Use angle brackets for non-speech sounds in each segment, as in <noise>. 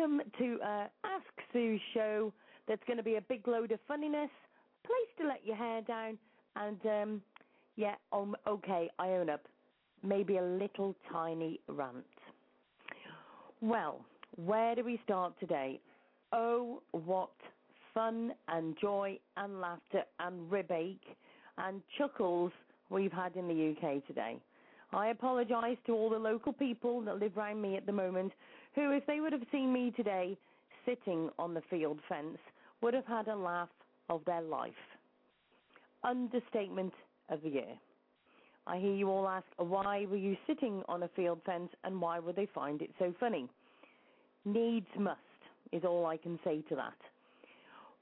Welcome to uh, Ask Sue show. That's going to be a big load of funniness, place to let your hair down, and um, yeah, um, okay, I own up. Maybe a little tiny rant. Well, where do we start today? Oh, what fun and joy and laughter and ribache and chuckles we've had in the UK today. I apologise to all the local people that live round me at the moment who, if they would have seen me today sitting on the field fence, would have had a laugh of their life. Understatement of the year. I hear you all ask, why were you sitting on a field fence and why would they find it so funny? Needs must is all I can say to that.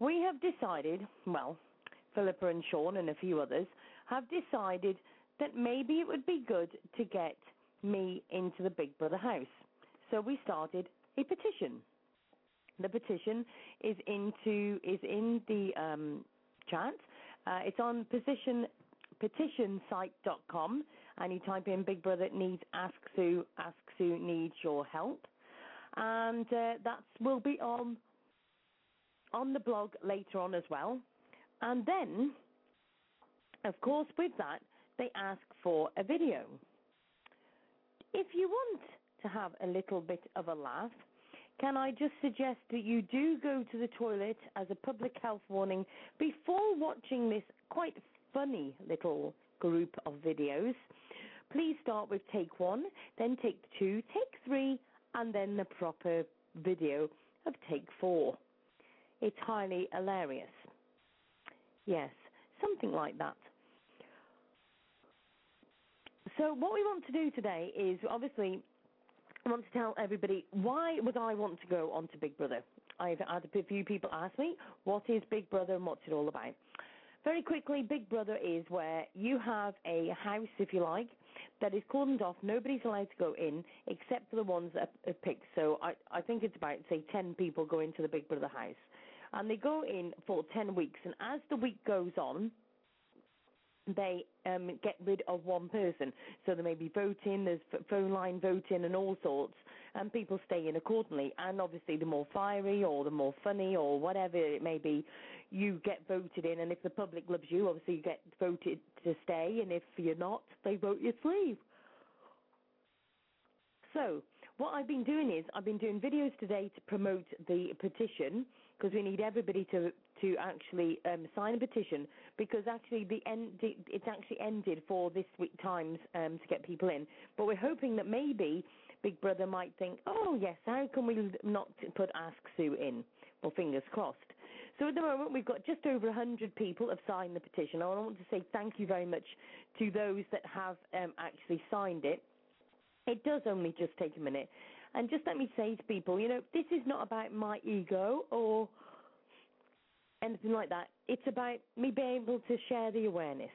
We have decided, well, Philippa and Sean and a few others have decided that maybe it would be good to get me into the Big Brother house. So we started a petition. The petition is into is in the um, chat. Uh, it's on petition petitionsite.com, and you type in Big Brother needs Ask Sue. Ask Sue needs your help, and uh, that will be on on the blog later on as well. And then, of course, with that, they ask for a video. If you want to have a little bit of a laugh, can I just suggest that you do go to the toilet as a public health warning before watching this quite funny little group of videos? Please start with take one, then take two, take three, and then the proper video of take four. It's highly hilarious. Yes, something like that. So, what we want to do today is obviously I want to tell everybody why would I want to go on to Big Brother. I've had a few people ask me what is Big Brother and what's it all about. Very quickly, Big Brother is where you have a house, if you like, that is cordoned off. Nobody's allowed to go in except for the ones that are picked. So I, I think it's about, say, 10 people go into the Big Brother house. And they go in for 10 weeks. And as the week goes on, they um, get rid of one person. So there may be voting, there's phone line voting, and all sorts, and people stay in accordingly. And obviously, the more fiery or the more funny or whatever it may be, you get voted in. And if the public loves you, obviously you get voted to stay. And if you're not, they vote you to leave. So, what I've been doing is I've been doing videos today to promote the petition because we need everybody to to actually um, sign a petition because actually the end it's actually ended for this week times um, to get people in. But we're hoping that maybe Big Brother might think, oh yes, how can we not put Ask Sue in? Well, fingers crossed. So at the moment we've got just over 100 people have signed the petition. I want to say thank you very much to those that have um, actually signed it. It does only just take a minute. And just let me say to people, you know, this is not about my ego or anything like that. It's about me being able to share the awareness.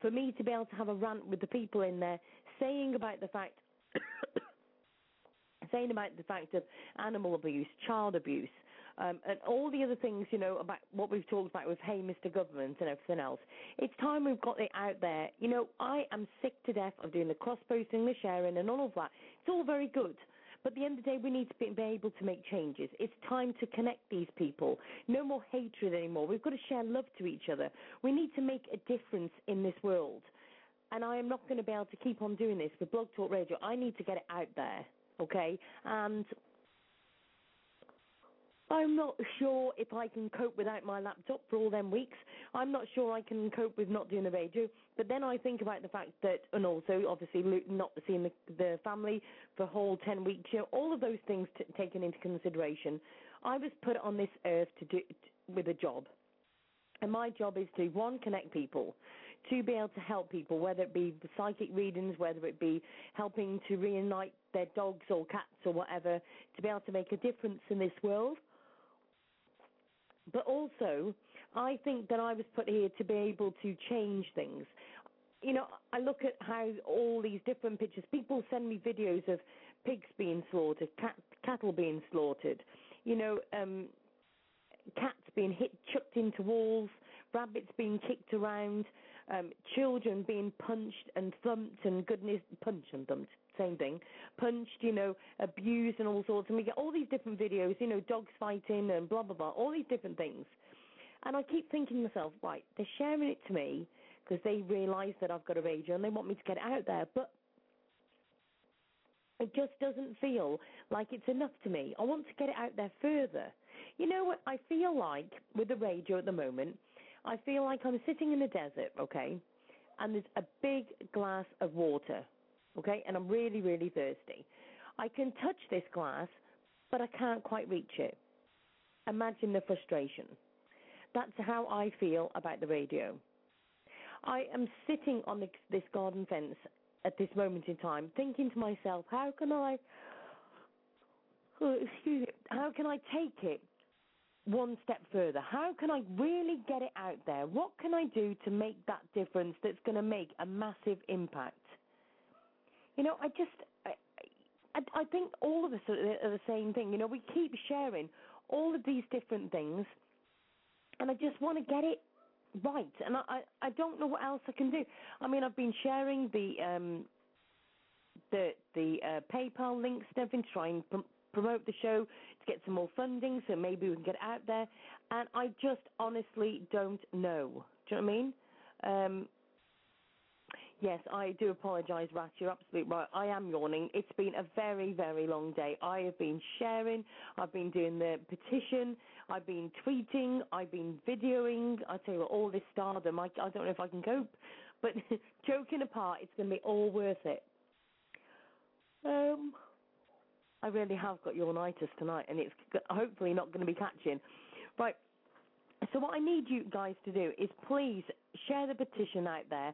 For me to be able to have a rant with the people in there saying about the fact <coughs> saying about the fact of animal abuse, child abuse, um, and all the other things, you know, about what we've talked about with Hey Mr. Government and everything else. It's time we've got it out there. You know, I am sick to death of doing the cross posting, the sharing, and all of that. It's all very good. But at the end of the day, we need to be, be able to make changes. It's time to connect these people. No more hatred anymore. We've got to share love to each other. We need to make a difference in this world. And I am not going to be able to keep on doing this with Blog Talk Radio. I need to get it out there, okay? And I'm not sure if I can cope without my laptop for all them weeks. I'm not sure I can cope with not doing the radio. But then I think about the fact that, and also obviously not seeing the, the family for whole 10 weeks, you know, all of those things t- taken into consideration. I was put on this earth to do with a job. And my job is to, one, connect people, to be able to help people, whether it be the psychic readings, whether it be helping to reunite their dogs or cats or whatever, to be able to make a difference in this world. But also, I think that I was put here to be able to change things. You know, I look at how all these different pictures, people send me videos of pigs being slaughtered, cat, cattle being slaughtered, you know, um, cats being hit, chucked into walls, rabbits being kicked around, um, children being punched and thumped and goodness, punched and thumped, same thing, punched, you know, abused and all sorts. And we get all these different videos, you know, dogs fighting and blah, blah, blah, all these different things. And I keep thinking to myself, right, they're sharing it to me because they realise that I've got a radio and they want me to get it out there. But it just doesn't feel like it's enough to me. I want to get it out there further. You know what? I feel like with the radio at the moment, I feel like I'm sitting in the desert, okay? And there's a big glass of water, okay? And I'm really, really thirsty. I can touch this glass, but I can't quite reach it. Imagine the frustration. That's how I feel about the radio. I am sitting on this, this garden fence at this moment in time, thinking to myself, how can I, oh, excuse me, how can I take it one step further? How can I really get it out there? What can I do to make that difference that's going to make a massive impact? You know, I just, I, I, I think all of us are, are the same thing. You know, we keep sharing all of these different things, and I just want to get it right. And I, I, I don't know what else I can do. I mean, I've been sharing the um, the the uh, PayPal links and everything, to try and promote the show to get some more funding, so maybe we can get out there. And I just honestly don't know. Do you know what I mean? Um, Yes, I do apologise, Rat. You're absolutely right. I am yawning. It's been a very, very long day. I have been sharing. I've been doing the petition. I've been tweeting. I've been videoing. I tell you what, all this stardom. I, I don't know if I can cope. But <laughs> joking apart, it's going to be all worth it. Um, I really have got yawnitis tonight, and it's hopefully not going to be catching. Right. So what I need you guys to do is please share the petition out there.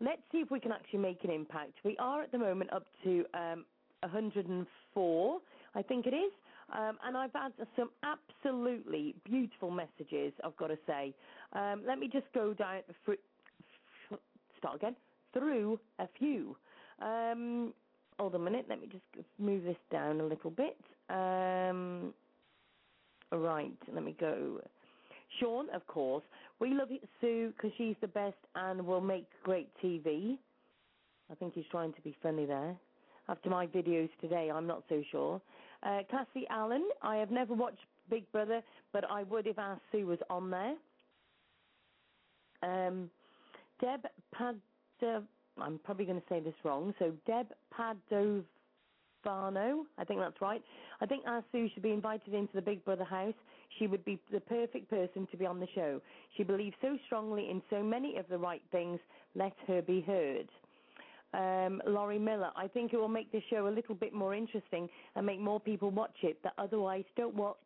Let's see if we can actually make an impact. We are at the moment up to um, 104, I think it is. Um, and I've had some absolutely beautiful messages, I've got to say. Um, let me just go down, fr- start again, through a few. Um, hold on a minute, let me just move this down a little bit. Um, right, let me go. Sean, of course. We love Sue, because she's the best and will make great TV. I think he's trying to be funny there. After my videos today, I'm not so sure. Uh, Cassie Allen, I have never watched Big Brother, but I would if our Sue was on there. Um, Deb Pad, I'm probably going to say this wrong. So Deb Padovano, I think that's right. I think our Sue should be invited into the Big Brother house. She would be the perfect person to be on the show. She believes so strongly in so many of the right things. Let her be heard. Um, Laurie Miller, I think it will make the show a little bit more interesting and make more people watch it that otherwise don't watch.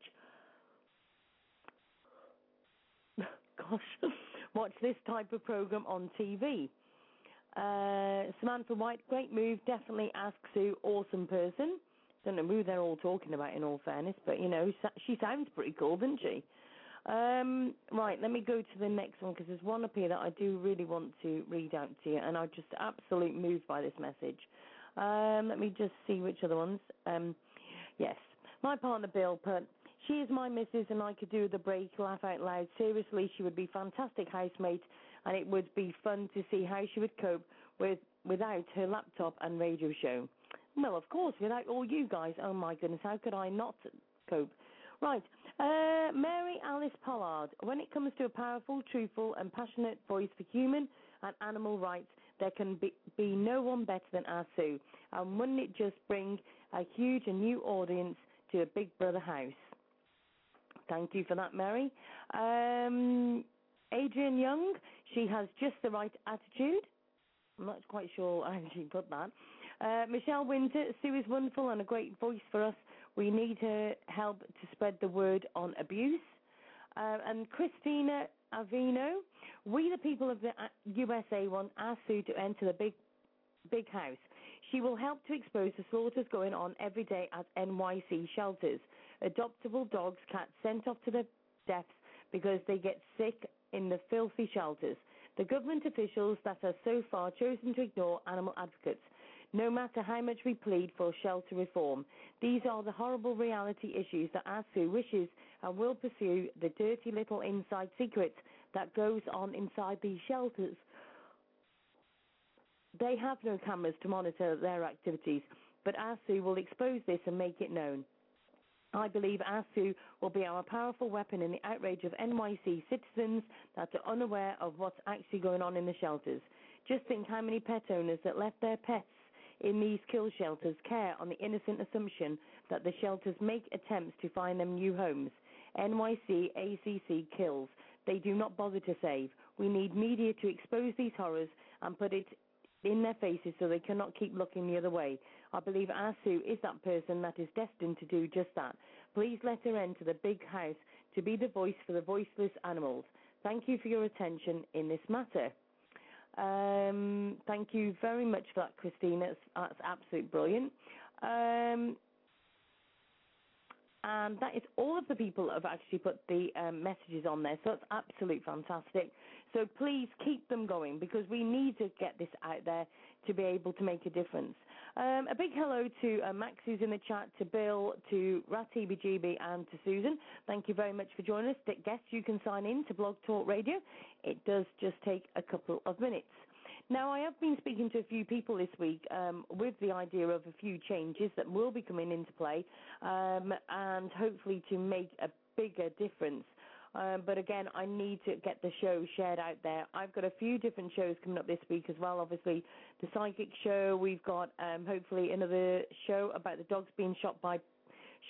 <laughs> Gosh, <laughs> watch this type of program on TV. Uh, Samantha White, great move. Definitely ask Sue, awesome person. Don't know who they're all talking about, in all fairness, but you know, she sounds pretty cool, doesn't she? Um, right, let me go to the next one because there's one up here that I do really want to read out to you, and I'm just absolutely moved by this message. Um, let me just see which other ones. Um, yes, my partner Bill put, she is my missus and I could do the break, laugh out loud. Seriously, she would be fantastic housemate and it would be fun to see how she would cope with without her laptop and radio show. Well, of course, without all you guys. Oh my goodness, how could I not cope? Right, uh, Mary Alice Pollard. When it comes to a powerful, truthful, and passionate voice for human and animal rights, there can be, be no one better than our Sue. And wouldn't it just bring a huge and new audience to a Big Brother house? Thank you for that, Mary. Um, Adrian Young, she has just the right attitude. I'm not quite sure <laughs> how she put that. Uh, Michelle Winter, Sue is wonderful and a great voice for us. We need her help to spread the word on abuse. Uh, and Christina Avino, we the people of the uh, USA want our Sue to enter the big big house. She will help to expose the slaughters going on every day at NYC shelters. Adoptable dogs, cats sent off to their deaths because they get sick in the filthy shelters. The government officials that have so far chosen to ignore animal advocates, no matter how much we plead for shelter reform. These are the horrible reality issues that ASU wishes and will pursue the dirty little inside secrets that goes on inside these shelters. They have no cameras to monitor their activities, but ASU will expose this and make it known. I believe ASU will be our powerful weapon in the outrage of NYC citizens that are unaware of what's actually going on in the shelters. Just think how many pet owners that left their pets in these kill shelters care on the innocent assumption that the shelters make attempts to find them new homes. NYC ACC kills. They do not bother to save. We need media to expose these horrors and put it in their faces so they cannot keep looking the other way. I believe Asu is that person that is destined to do just that. Please let her enter the big house to be the voice for the voiceless animals. Thank you for your attention in this matter. Um, thank you very much for that, Christina. That's, that's absolutely brilliant. Um, and that is all of the people that have actually put the um, messages on there. So that's absolutely fantastic. So please keep them going because we need to get this out there to be able to make a difference. Um, a big hello to uh, Max who's in the chat, to Bill, to RatTBGB and to Susan. Thank you very much for joining us. Guests, you can sign in to Blog Talk Radio. It does just take a couple of minutes. Now, I have been speaking to a few people this week um, with the idea of a few changes that will be coming into play um, and hopefully to make a bigger difference. Um, but again, I need to get the show shared out there. I've got a few different shows coming up this week as well. Obviously, the psychic show. We've got um, hopefully another show about the dogs being shot by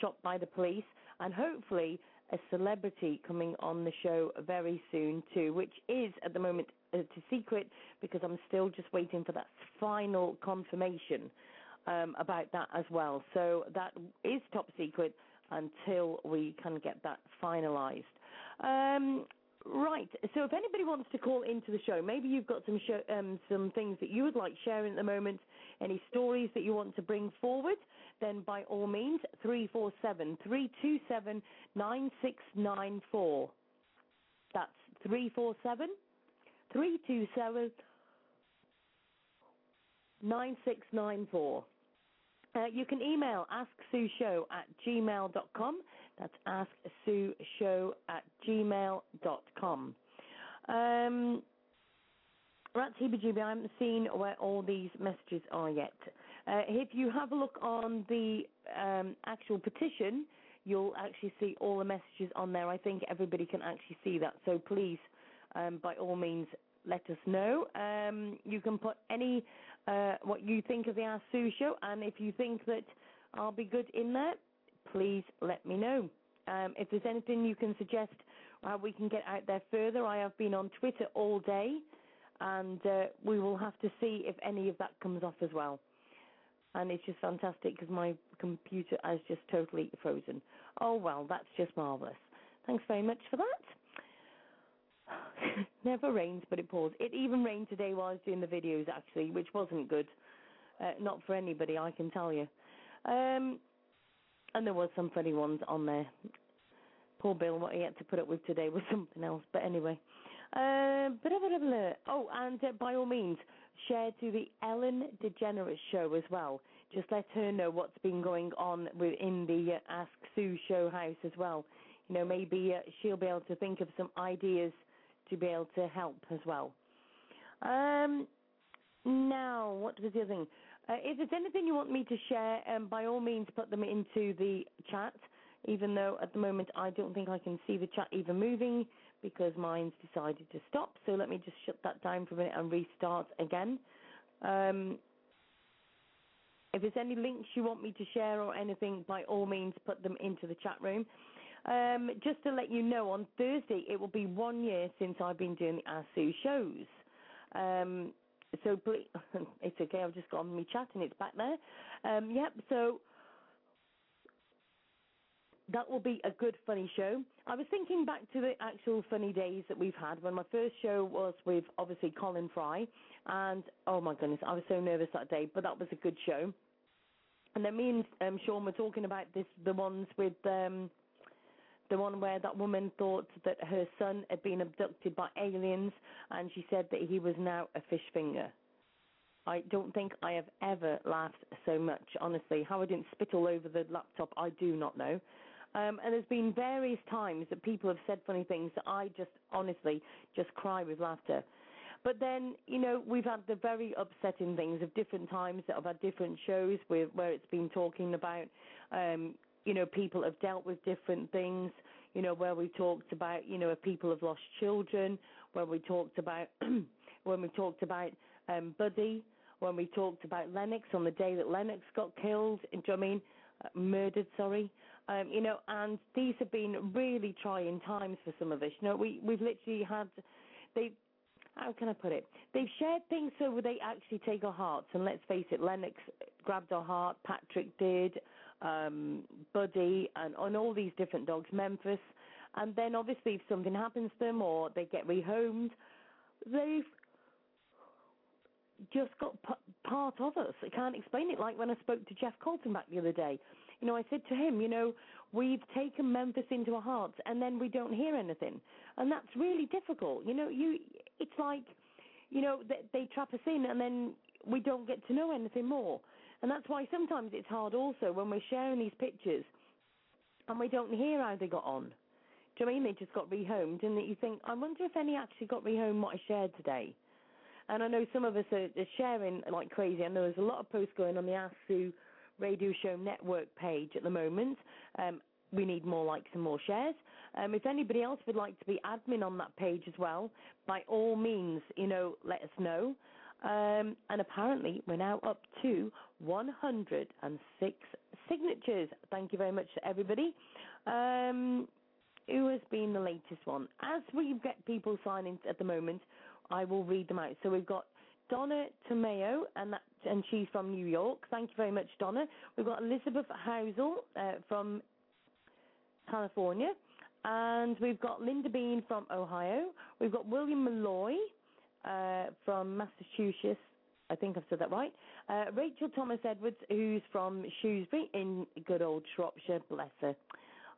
shot by the police, and hopefully a celebrity coming on the show very soon too, which is at the moment to secret because I'm still just waiting for that final confirmation um, about that as well. So that is top secret until we can get that finalised. Um, Right. So if anybody wants to call into the show, maybe you've got some show, um, some things that you would like sharing at the moment, any stories that you want to bring forward, then by all means, three four seven three two seven nine six nine four. That's three four seven three two seven nine six nine four. Uh, you can email asksueshow at gmail.com. That's asksueshow at gmail.com. Um, Rats heebie I haven't seen where all these messages are yet. Uh, if you have a look on the um, actual petition, you'll actually see all the messages on there. I think everybody can actually see that. So please, um, by all means, let us know. Um, you can put any uh, what you think of the Ask Sue show, and if you think that I'll be good in there, please let me know. Um, if there's anything you can suggest how we can get out there further, I have been on Twitter all day, and uh, we will have to see if any of that comes off as well. And it's just fantastic because my computer has just totally frozen. Oh well, that's just marvellous. Thanks very much for that. <laughs> Never rains, but it pours. It even rained today while I was doing the videos, actually, which wasn't good. Uh, not for anybody, I can tell you. Um, and there was some funny ones on there. Poor Bill, what he had to put up with today was <laughs> something else. But anyway, uh, blah, blah, blah. oh, and uh, by all means, share to the Ellen DeGeneres show as well. Just let her know what's been going on within the uh, Ask Sue show house as well. You know, maybe uh, she'll be able to think of some ideas to be able to help as well. Um, now, what was the other thing? Uh, if there's anything you want me to share, um, by all means, put them into the chat. Even though at the moment I don't think I can see the chat even moving because mine's decided to stop. So let me just shut that down for a minute and restart again. Um, if there's any links you want me to share or anything, by all means, put them into the chat room. Um, just to let you know, on Thursday it will be one year since I've been doing the ASU shows. Um, so <laughs> it's okay. I've just got on my chat and it's back there. Um, yep. So that will be a good funny show. I was thinking back to the actual funny days that we've had when my first show was with obviously Colin Fry, and oh my goodness, I was so nervous that day, but that was a good show. And then me and um, Sean were talking about this, the ones with um, the one where that woman thought that her son had been abducted by aliens, and she said that he was now a fish finger. I don't think I have ever laughed so much, honestly. How I didn't spit all over the laptop, I do not know. Um, and there's been various times that people have said funny things that I just honestly just cry with laughter. But then, you know, we've had the very upsetting things of different times that have had different shows with, where it's been talking about, um, you know, people have dealt with different things, you know, where we talked about, you know, if people have lost children, where we talked about, <clears throat> when we talked about um, Buddy, when we talked about Lennox on the day that Lennox got killed, do you know I mean? Uh, murdered, sorry. Um, you know, and these have been really trying times for some of us. You know, we, we've literally had, they, how can I put it? They've shared things so they actually take our hearts. And let's face it, Lennox grabbed our heart, Patrick did, um, Buddy, and on all these different dogs, Memphis. And then obviously, if something happens to them or they get rehomed, they've just got p- part of us. I can't explain it. Like when I spoke to Jeff Colton back the other day, you know, I said to him, you know, we've taken Memphis into our hearts, and then we don't hear anything, and that's really difficult. You know, you it's like, you know, they, they trap us in, and then we don't get to know anything more, and that's why sometimes it's hard also when we're sharing these pictures, and we don't hear how they got on. Do you I mean they just got rehomed, and that you think, I wonder if any actually got rehomed what I shared today. And I know some of us are, are sharing like crazy. I know there's a lot of posts going on the Ask Sue Radio Show Network page at the moment. Um, we need more likes and more shares. Um, if anybody else would like to be admin on that page as well, by all means, you know, let us know. Um, and apparently, we're now up to 106 signatures. Thank you very much to everybody. Um, who has been the latest one? As we get people signing at the moment, I will read them out. So we've got Donna Tomeo, and that, and she's from New York. Thank you very much, Donna. We've got Elizabeth Housel uh, from California, and we've got Linda Bean from Ohio. We've got William Malloy uh, from Massachusetts. I think I've said that right. Uh, Rachel Thomas Edwards, who's from Shrewsbury in good old Shropshire. Bless her.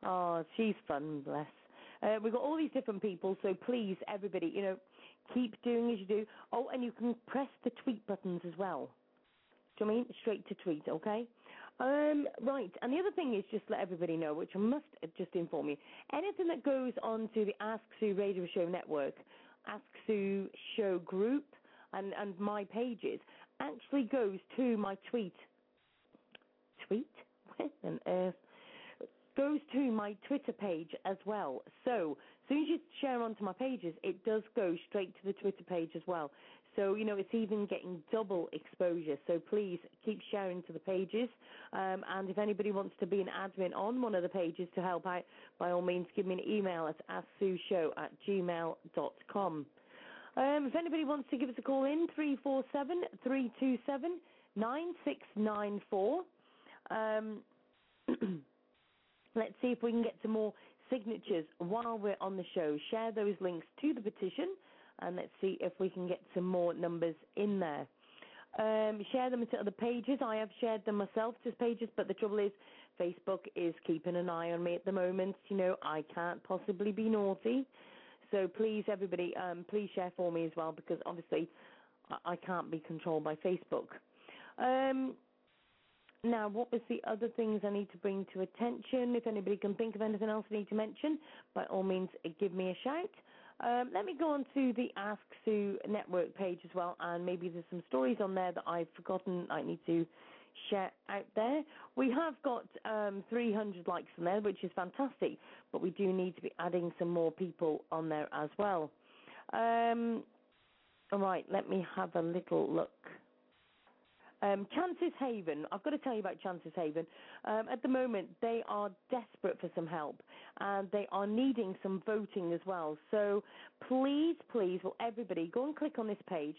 Oh, she's fun, bless. Uh, we've got all these different people, so please, everybody, you know, keep doing as you do. Oh, and you can press the tweet buttons as well. Do you know I mean? Straight to tweet, okay? Um, right, and the other thing is just let everybody know, which I must just inform you. Anything that goes on to the Ask Sue Radio Show network, Ask Sue Show group, and, and my pages actually goes to my tweet. Tweet? What on earth? Goes to my Twitter page as well. So, as soon as you share onto my pages, it does go straight to the Twitter page as well. So, you know, it's even getting double exposure. So please keep sharing to the pages. Um, and if anybody wants to be an admin on one of the pages to help out, by all means, give me an email at asksueshow at gmail.com. Um, if anybody wants to give us a call in, 347 327 9694. Um, <clears throat> let's see if we can get some more signatures while we're on the show. Share those links to the petition and let's see if we can get some more numbers in there. Um, share them to other pages. I have shared them myself to pages, but the trouble is, Facebook is keeping an eye on me at the moment. You know, I can't possibly be naughty. So please, everybody, um, please share for me as well because obviously I, can't be controlled by Facebook. Um, now, what was the other things I need to bring to attention? If anybody can think of anything else I need to mention, by all means, give me a shout. Um, let me go on to the Ask Sue network page as well, and maybe there's some stories on there that I've forgotten I need to share out there. We have got um, 300 likes on there, which is fantastic, but we do need to be adding some more people on there as well. Um, all right, let me have a little look. Um, Chances Haven, I've got to tell you about Chances Haven. Um, at the moment, they are desperate for some help and they are needing some voting as well. So please, please, will everybody go and click on this page,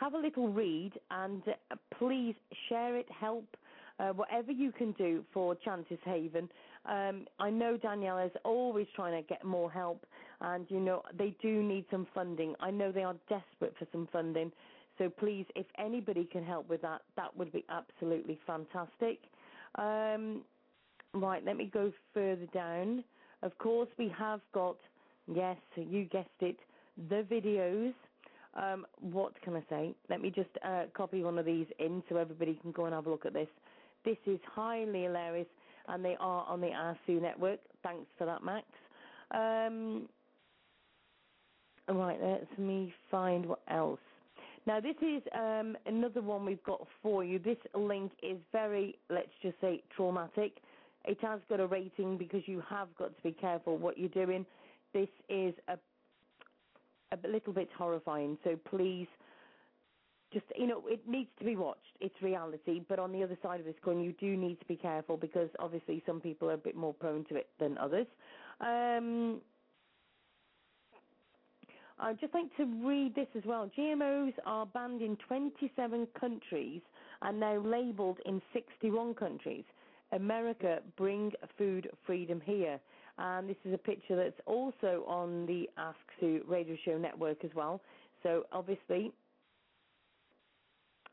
have a little read, and uh, please share it, help. Uh, whatever you can do for Chances Haven. Um, I know Danielle is always trying to get more help, and you know they do need some funding. I know they are desperate for some funding. So please, if anybody can help with that, that would be absolutely fantastic. Um, right, let me go further down. Of course, we have got, yes, you guessed it, the videos. Um, what can I say? Let me just uh, copy one of these in so everybody can go and have a look at this. This is highly hilarious, and they are on the RSU network. Thanks for that, Max. Um, right, let me find what else. Now, this is um, another one we've got for you. This link is very, let's just say, traumatic. It has got a rating because you have got to be careful what you're doing. This is a a little bit horrifying. So please, just you know, it needs to be watched. It's reality, but on the other side of this coin, you do need to be careful because obviously some people are a bit more prone to it than others. Um, I'd just like to read this as well. GMOs are banned in 27 countries and now labelled in 61 countries. America, bring food freedom here. And this is a picture that's also on the Ask Sue radio show network as well. So obviously,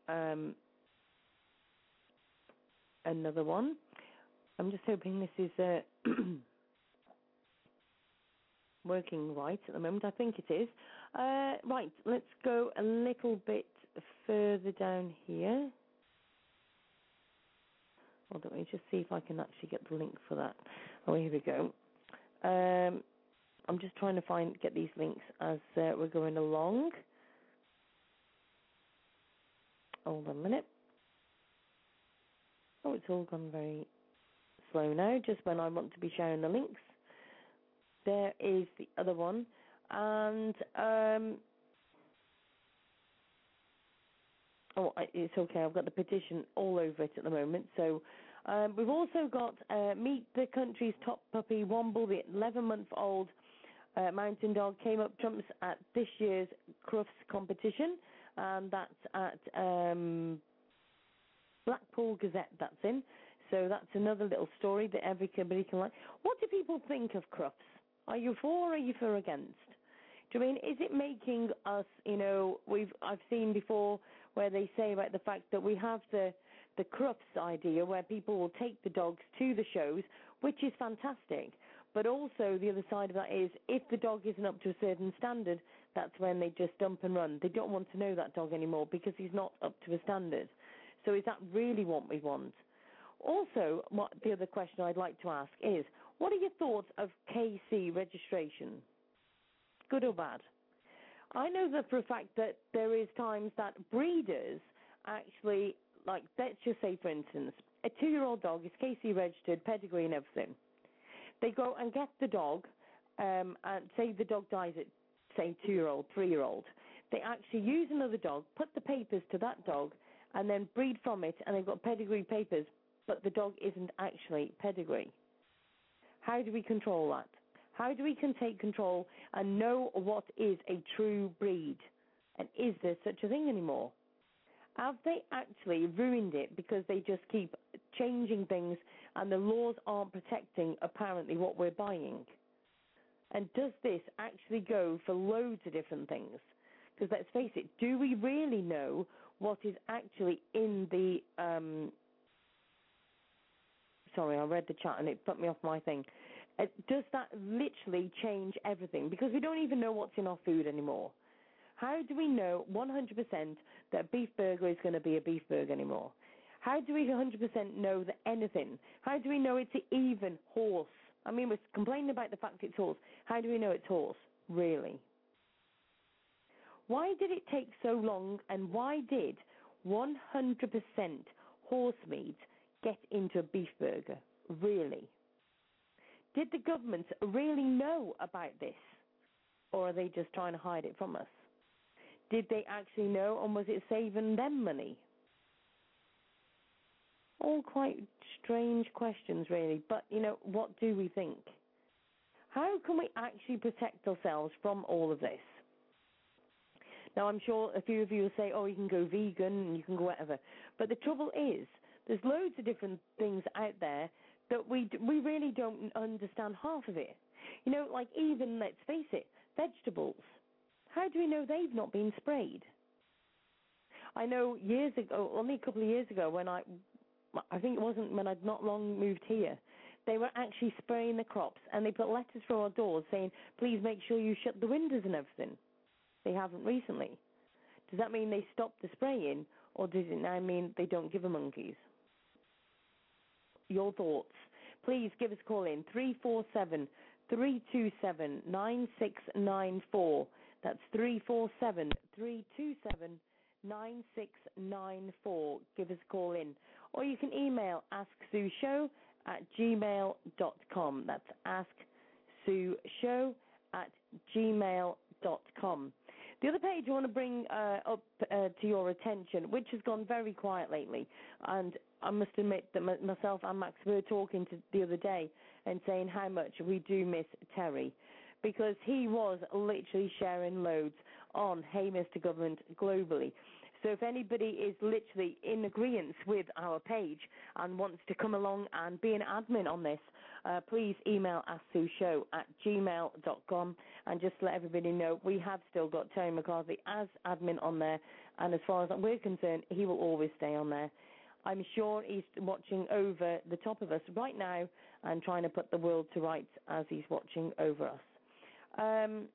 um, another one. I'm just hoping this is uh, <clears throat> working right at the moment. I think it is. Uh, right, let's go a little bit further down here. Hold on, let me just see if I can actually get the link for that. Oh, here we go. Um, I'm just trying to find get these links as uh, we're going along. Hold on a minute. Oh, it's all gone very slow now. Just when I want to be sharing the links. there is the other one, and um, oh, it's okay. I've got the petition all over it at the moment. So um, we've also got uh, meet the country's top puppy, Womble, the 11-month-old uh, mountain dog, came up trumps at this year's Crufts competition, and that's at um, Blackpool Gazette. That's in. So that's another little story that everybody can like. What do people think of Crufts? Are you for or are you for against? Do you mean is it making us? You know, we've I've seen before where they say about the fact that we have the the Crufts idea where people will take the dogs to the shows, which is fantastic. But also the other side of that is if the dog isn't up to a certain standard, that's when they just dump and run. They don't want to know that dog anymore because he's not up to a standard. So is that really what we want? Also, what the other question I'd like to ask is, what are your thoughts of KC registration? Good or bad? I know that for a fact that there is times that breeders actually, like, let's just say, for instance, a two-year-old dog is KC registered, pedigree and everything. They go and get the dog, um, and say the dog dies at, say, two-year-old, three-year-old. They actually use another dog, put the papers to that dog, and then breed from it, and they've got pedigree papers, but the dog isn't actually pedigree. How do we control that? How do we can take control and know what is a true breed? And is there such a thing anymore? Have they actually ruined it because they just keep changing things and the laws aren't protecting apparently what we're buying? And does this actually go for loads of different things? Because let's face it, do we really know what is actually in the um, sorry, I read the chat and it put me off my thing. Uh, does that literally change everything? Because we don't even know what's in our food anymore. How do we know 100% that a beef burger is going to be a beef burger anymore? How do we 100% know that anything? How do we know it's even horse? I mean, we're complaining about the fact it's horse. How do we know it's horse? Really? Why did it take so long and why did 100% horse meat get into a beef burger? Really? Did the government really know about this? Or are they just trying to hide it from us? Did they actually know and was it saving them money? All quite strange questions, really. But, you know, what do we think? How can we actually protect ourselves from all of this? Now, I'm sure a few of you will say, oh, you can go vegan and you can go whatever. But the trouble is, there's loads of different things out there that we we really don't understand half of it. You know, like even let's face it, vegetables. How do we know they've not been sprayed? I know years ago, oh, only a couple of years ago, when I, I think it wasn't when I'd not long moved here, they were actually spraying the crops and they put letters through our doors saying, please make sure you shut the windows and everything. They haven't recently. Does that mean they stopped the spraying or does it now mean they don't give a monkeys? your thoughts. Please give us a call in 347 327 9694. That's 347 327 9694. Give us a call in. Or you can email asksueshow at gmail.com. That's asksueshow at gmail.com. The other page I want to bring uh, up uh, to your attention, which has gone very quiet lately, and I must admit that myself and Max were talking to the other day and saying how much we do miss Terry, because he was literally sharing loads on Hey Mr. Government globally. So if anybody is literally in agreement with our page and wants to come along and be an admin on this, uh, please email show at gmail.com and just let everybody know we have still got Terry McCarthy as admin on there. And as far as we're concerned, he will always stay on there. I'm sure he's watching over the top of us right now and trying to put the world to rights as he's watching over us. Um,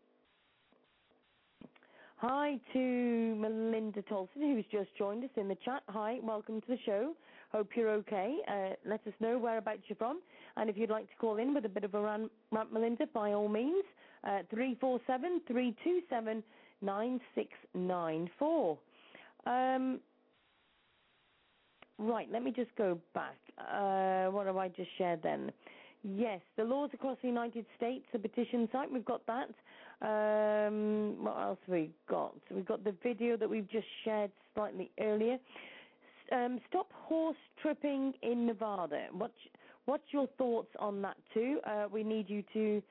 Hi to Melinda Tolson, who's just joined us in the chat. Hi, welcome to the show. Hope you're okay. Uh, let us know whereabouts you're from. And if you'd like to call in with a bit of a rant, rant Melinda, by all means, uh, 347 327 9694. Um, right, let me just go back. Uh, what have I just shared then? Yes, the laws across the United States, the petition site, we've got that. Um, what else have we got? We've got the video that we've just shared slightly earlier. Um, stop horse tripping in Nevada. What's, what's your thoughts on that too? Uh, we need you to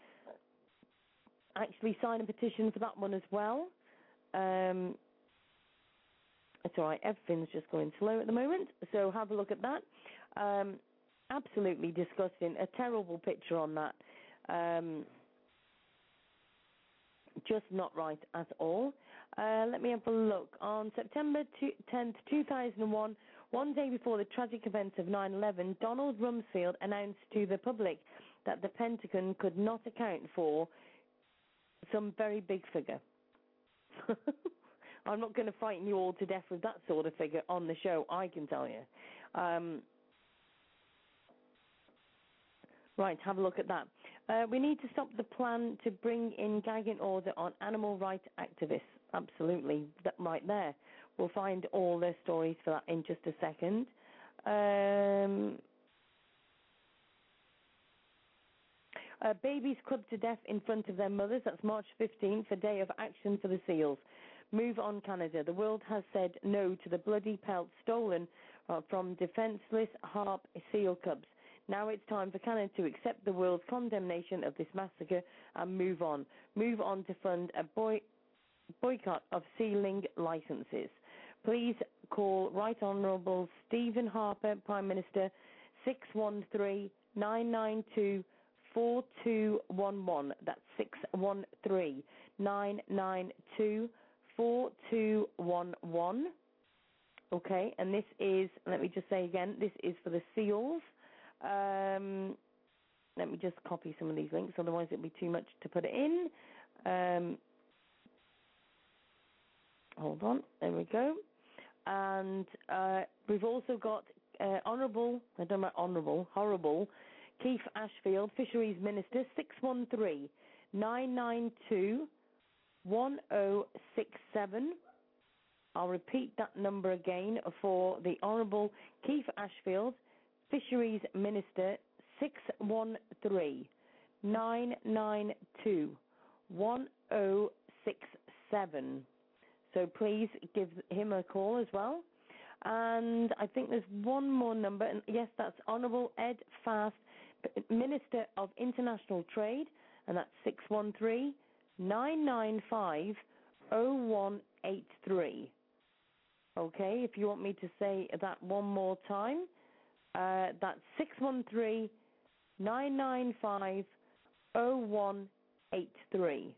actually sign a petition for that one as well. Um, it's all right. Everything's just going slow at the moment, so have a look at that. Um, absolutely disgusting. A terrible picture on that. Um, just not right at all. Uh, let me have a look. On September 10th, 2001, one day before the tragic events of 9 11, Donald Rumsfeld announced to the public that the Pentagon could not account for some very big figure. <laughs> I'm not going to frighten you all to death with that sort of figure on the show, I can tell you. Um, right, have a look at that. Uh, we need to stop the plan to bring in gagging order on animal rights activists. Absolutely, that right there. We'll find all their stories for that in just a second. Um, Uh, babies clubbed to death in front of their mothers. That's March 15th, a day of action for the seals. Move on, Canada. The world has said no to the bloody pelts stolen uh, from defenseless harp seal cubs. Now it's time for Canada to accept the world's condemnation of this massacre and move on. Move on to fund a boy- boycott of sealing licenses. Please call Right Honourable Stephen Harper, Prime Minister, 613 992 4211. That's 613 992 4211. Okay, and this is, let me just say again, this is for the seals. Um, let me just copy some of these links, otherwise it'll be too much to put it in. Um, hold on, there we go. And uh, we've also got uh, Honourable, I don't know, Honourable, Horrible, Keith Ashfield, Fisheries Minister, 613 992 1067. I'll repeat that number again for the Honourable Keith Ashfield, Fisheries Minister, 613 992 1067. So please give him a call as well. And I think there's one more number, and yes, that's Honourable Ed Fast, Minister of International Trade, and that's 613 995 0183. Okay, if you want me to say that one more time, uh, that's 613 995 0183.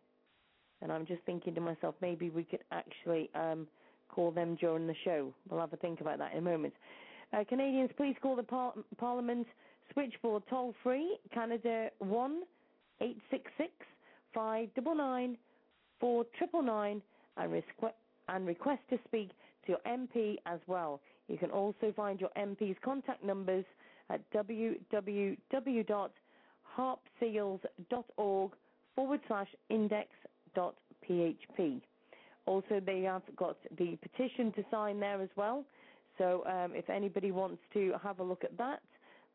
And I'm just thinking to myself, maybe we could actually um, call them during the show. We'll have a think about that in a moment. Uh, Canadians, please call the par- Parliament switchboard toll free, Canada 1 866 599 4999 and, requ- and request to speak to your MP as well. You can also find your MP's contact numbers at www.harpseals.org forward slash index dot php. Also, they have got the petition to sign there as well. So um, if anybody wants to have a look at that,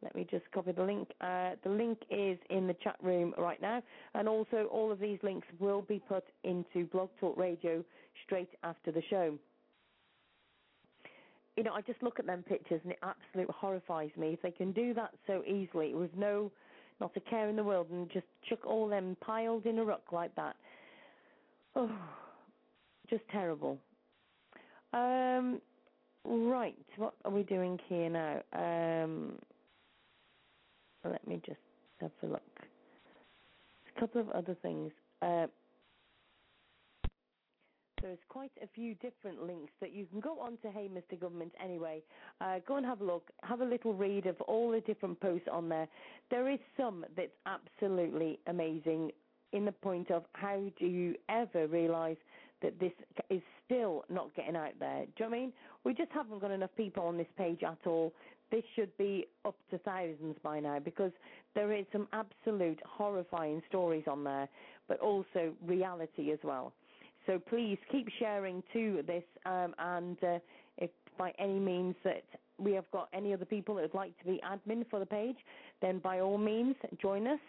let me just copy the link. Uh, the link is in the chat room right now, and also all of these links will be put into Blog Talk Radio straight after the show. You know, I just look at them pictures and it absolutely horrifies me. If they can do that so easily with no, not a care in the world, and just chuck all them piled in a ruck like that, oh, just terrible. Um, right, what are we doing here now? Um, let me just have a look. A couple of other things. Uh, there's quite a few different links that you can go on to Hey Mr. Government anyway. Uh, go and have a look, have a little read of all the different posts on there. There is some that's absolutely amazing in the point of how do you ever realise that this is still not getting out there? Do you know what I mean? We just haven't got enough people on this page at all. This should be up to thousands by now because there is some absolute horrifying stories on there, but also reality as well. So please keep sharing to this, um, and uh, if by any means that we have got any other people that would like to be admin for the page, then by all means join us.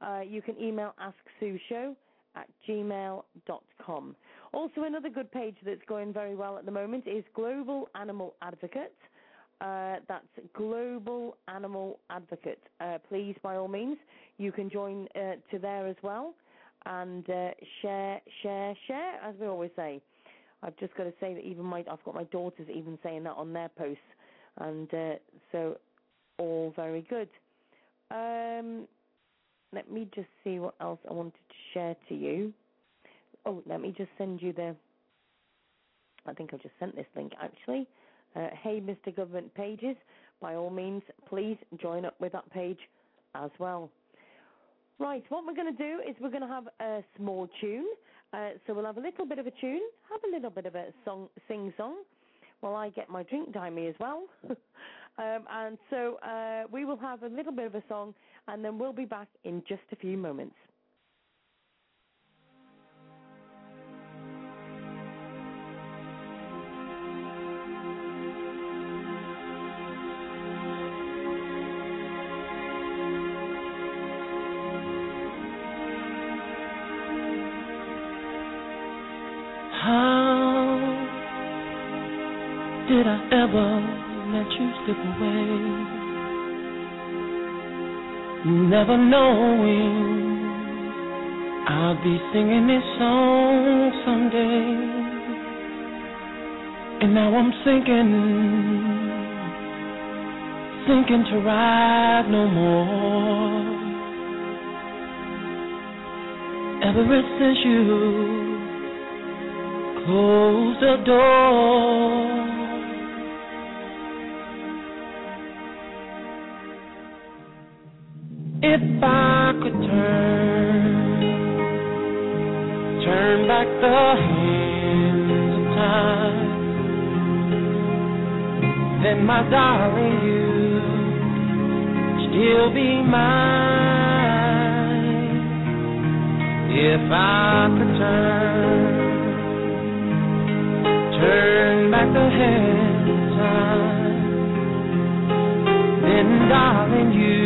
Uh, you can email asksueshow at gmail.com. Also, another good page that's going very well at the moment is Global Animal Advocate. Uh, that's Global Animal Advocate. Uh, please, by all means, you can join uh, to there as well and uh, share, share, share, as we always say. I've just got to say that even my I've got my daughters even saying that on their posts, and uh, so all very good. Um, let me just see what else I wanted to share to you. Oh, let me just send you the. I think I've just sent this link actually. Uh, hey, Mr. Government Pages, by all means, please join up with that page as well. Right, what we're going to do is we're going to have a small tune. Uh, so we'll have a little bit of a tune, have a little bit of a song, sing song, while I get my drink me as well. <laughs> um, and so uh, we will have a little bit of a song, and then we'll be back in just a few moments. Ever let you slip away? Never knowing I'll be singing this song someday. And now I'm sinking, sinking to ride no more. Ever since you closed the door. If I could turn, turn back the hands of time, then my darling, you still be mine. If I could turn turn back the hands of time, then darling, you,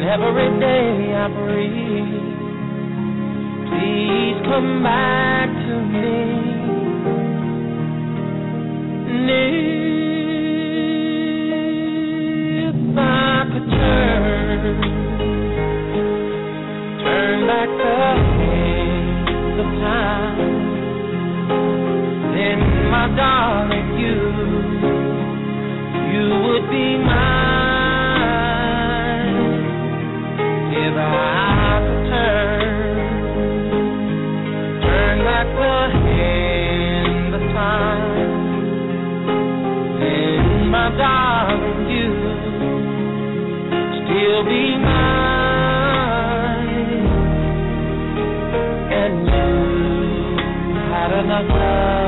and every day I breathe? Please come back to me. And if I could turn, turn back the hands of time, then my darling, you, you would be mine. Darling, you. Still be mine. And you had enough love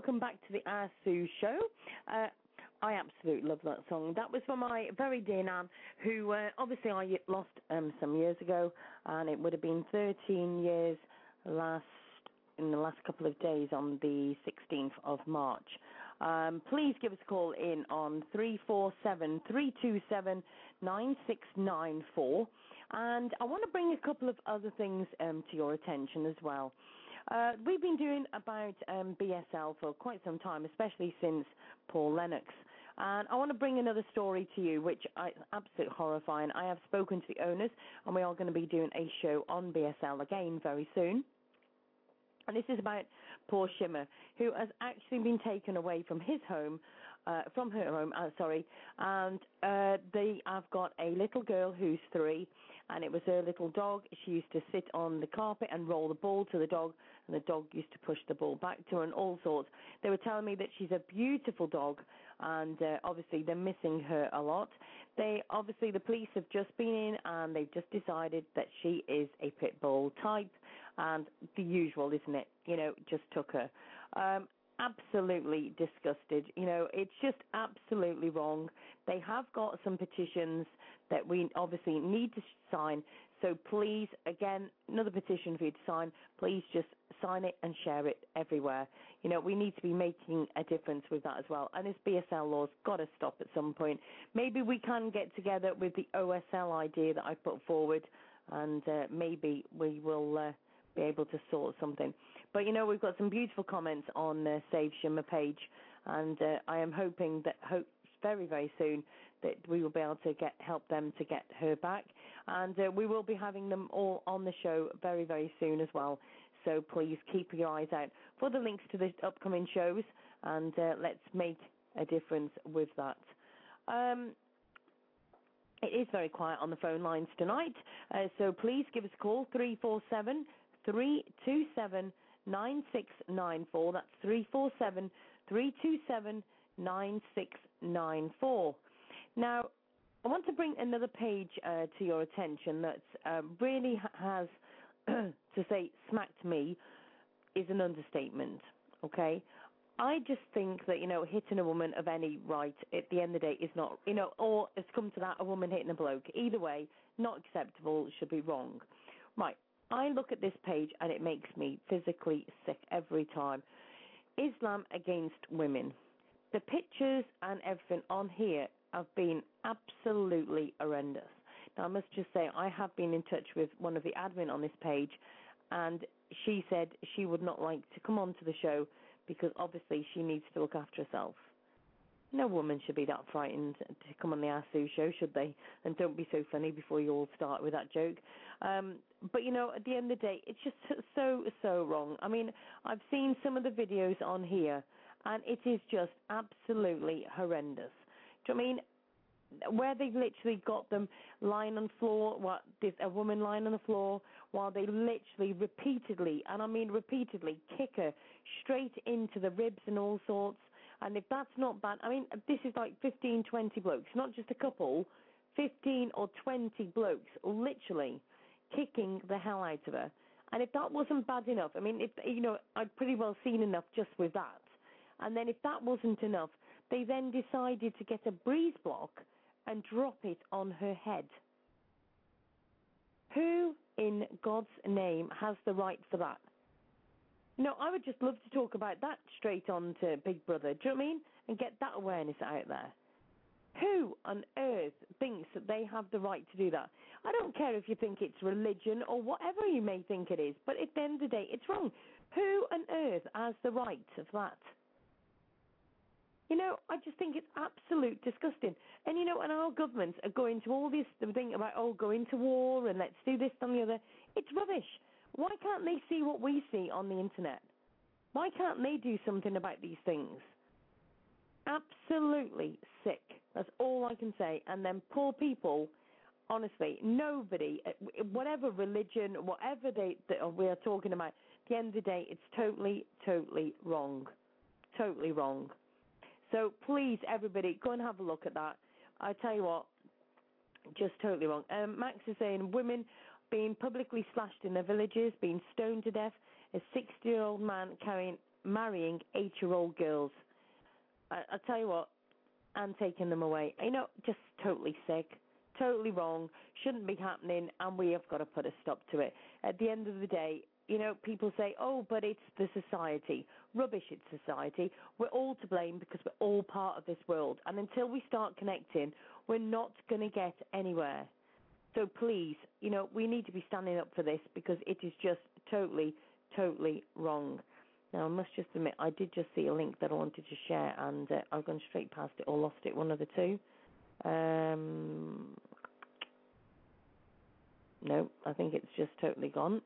welcome back to the Sue show. Uh, I absolutely love that song. That was for my very dear Nan, who uh, obviously I lost um, some years ago, and it would have been 13 years last in the last couple of days on the 16th of March. Um, please give us a call in on 347 327 9694. And I want to bring a couple of other things um, to your attention as well. Uh, we've been doing about um, BSL for quite some time, especially since Paul Lennox. And I want to bring another story to you, which is absolutely horrifying. I have spoken to the owners, and we are going to be doing a show on BSL again very soon. And this is about poor Shimmer, who has actually been taken away from his home, uh, from her home, uh, sorry, and uh, they have got a little girl who's three, and it was her little dog. She used to sit on the carpet and roll the ball to the dog, and the dog used to push the ball back to her and all sorts. They were telling me that she's a beautiful dog, and uh, obviously they're missing her a lot. They obviously the police have just been in and they've just decided that she is a pit bull type, and the usual, isn't it? You know, just took her. Um, absolutely disgusted. You know, it's just absolutely wrong. They have got some petitions that we obviously need to sign. So please, again, another petition for you to sign. Please just sign it and share it everywhere. You know, we need to be making a difference with that as well. And this BSL law's got to stop at some point. Maybe we can get together with the OSL idea that I put forward, and uh, maybe we will uh, be able to sort something. But you know, we've got some beautiful comments on the Save Shimmer page, and uh, I am hoping that hope very very soon that we will be able to get help them to get her back, and uh, we will be having them all on the show very very soon as well. So please keep your eyes out for the links to the upcoming shows, and uh, let's make a difference with that. Um, it is very quiet on the phone lines tonight, uh, so please give us a call 347 327 9694. That's 347 327 9694. Now, I want to bring another page uh, to your attention that uh, really has, <clears throat> to say, smacked me is an understatement, okay? I just think that, you know, hitting a woman of any right at the end of the day is not, you know, or it's come to that, a woman hitting a bloke. Either way, not acceptable, should be wrong. Right, I look at this page and it makes me physically sick every time. Islam against women. The pictures and everything on here have been absolutely horrendous. Now, I must just say, I have been in touch with one of the admin on this page, and she said she would not like to come on to the show because obviously she needs to look after herself. No woman should be that frightened to come on the Ask Sue show, should they? And don't be so funny before you all start with that joke. Um, but you know, at the end of the day, it's just <laughs> so so wrong. I mean, I've seen some of the videos on here, and it is just absolutely horrendous. Do you know I mean? where they've literally got them lying on the floor, what there's a woman lying on the floor while they literally repeatedly, and I mean repeatedly, kick her straight into the ribs and all sorts. And if that's not bad, I mean this is like 15, 20 blokes, not just a couple, 15 or 20 blokes, literally kicking the hell out of her. And if that wasn't bad enough, I mean, if you know, I'd pretty well seen enough just with that. And then if that wasn't enough, they then decided to get a breeze block and drop it on her head. Who in God's name has the right for that? No, I would just love to talk about that straight on to Big Brother, do you know what I mean? And get that awareness out there. Who on earth thinks that they have the right to do that? I don't care if you think it's religion or whatever you may think it is, but at the end of the day, it's wrong. Who on earth has the right of that? You know, I just think it's absolute disgusting. And you know, and our governments are going to all this thing about oh, go into war and let's do this and the other. It's rubbish. Why can't they see what we see on the internet? Why can't they do something about these things? Absolutely sick. That's all I can say. And then poor people, honestly, nobody, whatever religion, whatever they, we are talking about, at the end of the day, it's totally, totally wrong. Totally wrong. So please, everybody, go and have a look at that. I tell you what, just totally wrong. Um, Max is saying women being publicly slashed in their villages, being stoned to death, a 60-year-old man carrying, marrying eight-year-old girls. I, I tell you what, and taking them away. You know, just totally sick, totally wrong, shouldn't be happening, and we have got to put a stop to it. At the end of the day, you know, people say, oh, but it's the society. Rubbish, it's society. We're all to blame because we're all part of this world. And until we start connecting, we're not going to get anywhere. So please, you know, we need to be standing up for this because it is just totally, totally wrong. Now, I must just admit, I did just see a link that I wanted to share, and uh, I've gone straight past it or lost it, one of the two. Um, no, I think it's just totally gone.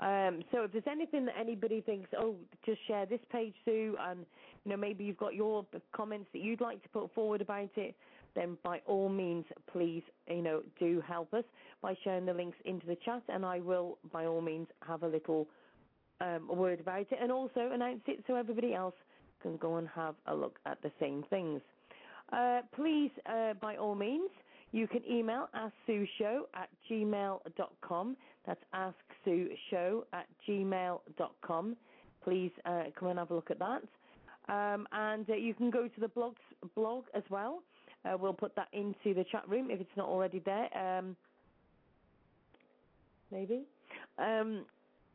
Um, so if there's anything that anybody thinks, oh, just share this page, Sue, and you know maybe you've got your comments that you'd like to put forward about it, then by all means, please, you know, do help us by sharing the links into the chat, and I will, by all means, have a little um, word about it, and also announce it so everybody else can go and have a look at the same things. Uh, please, uh, by all means, you can email asksueshow at gmail.com. That's asksueshow at gmail.com. Please uh, come and have a look at that. Um, and uh, you can go to the blog, blog as well. Uh, we'll put that into the chat room if it's not already there. Um, maybe. Um,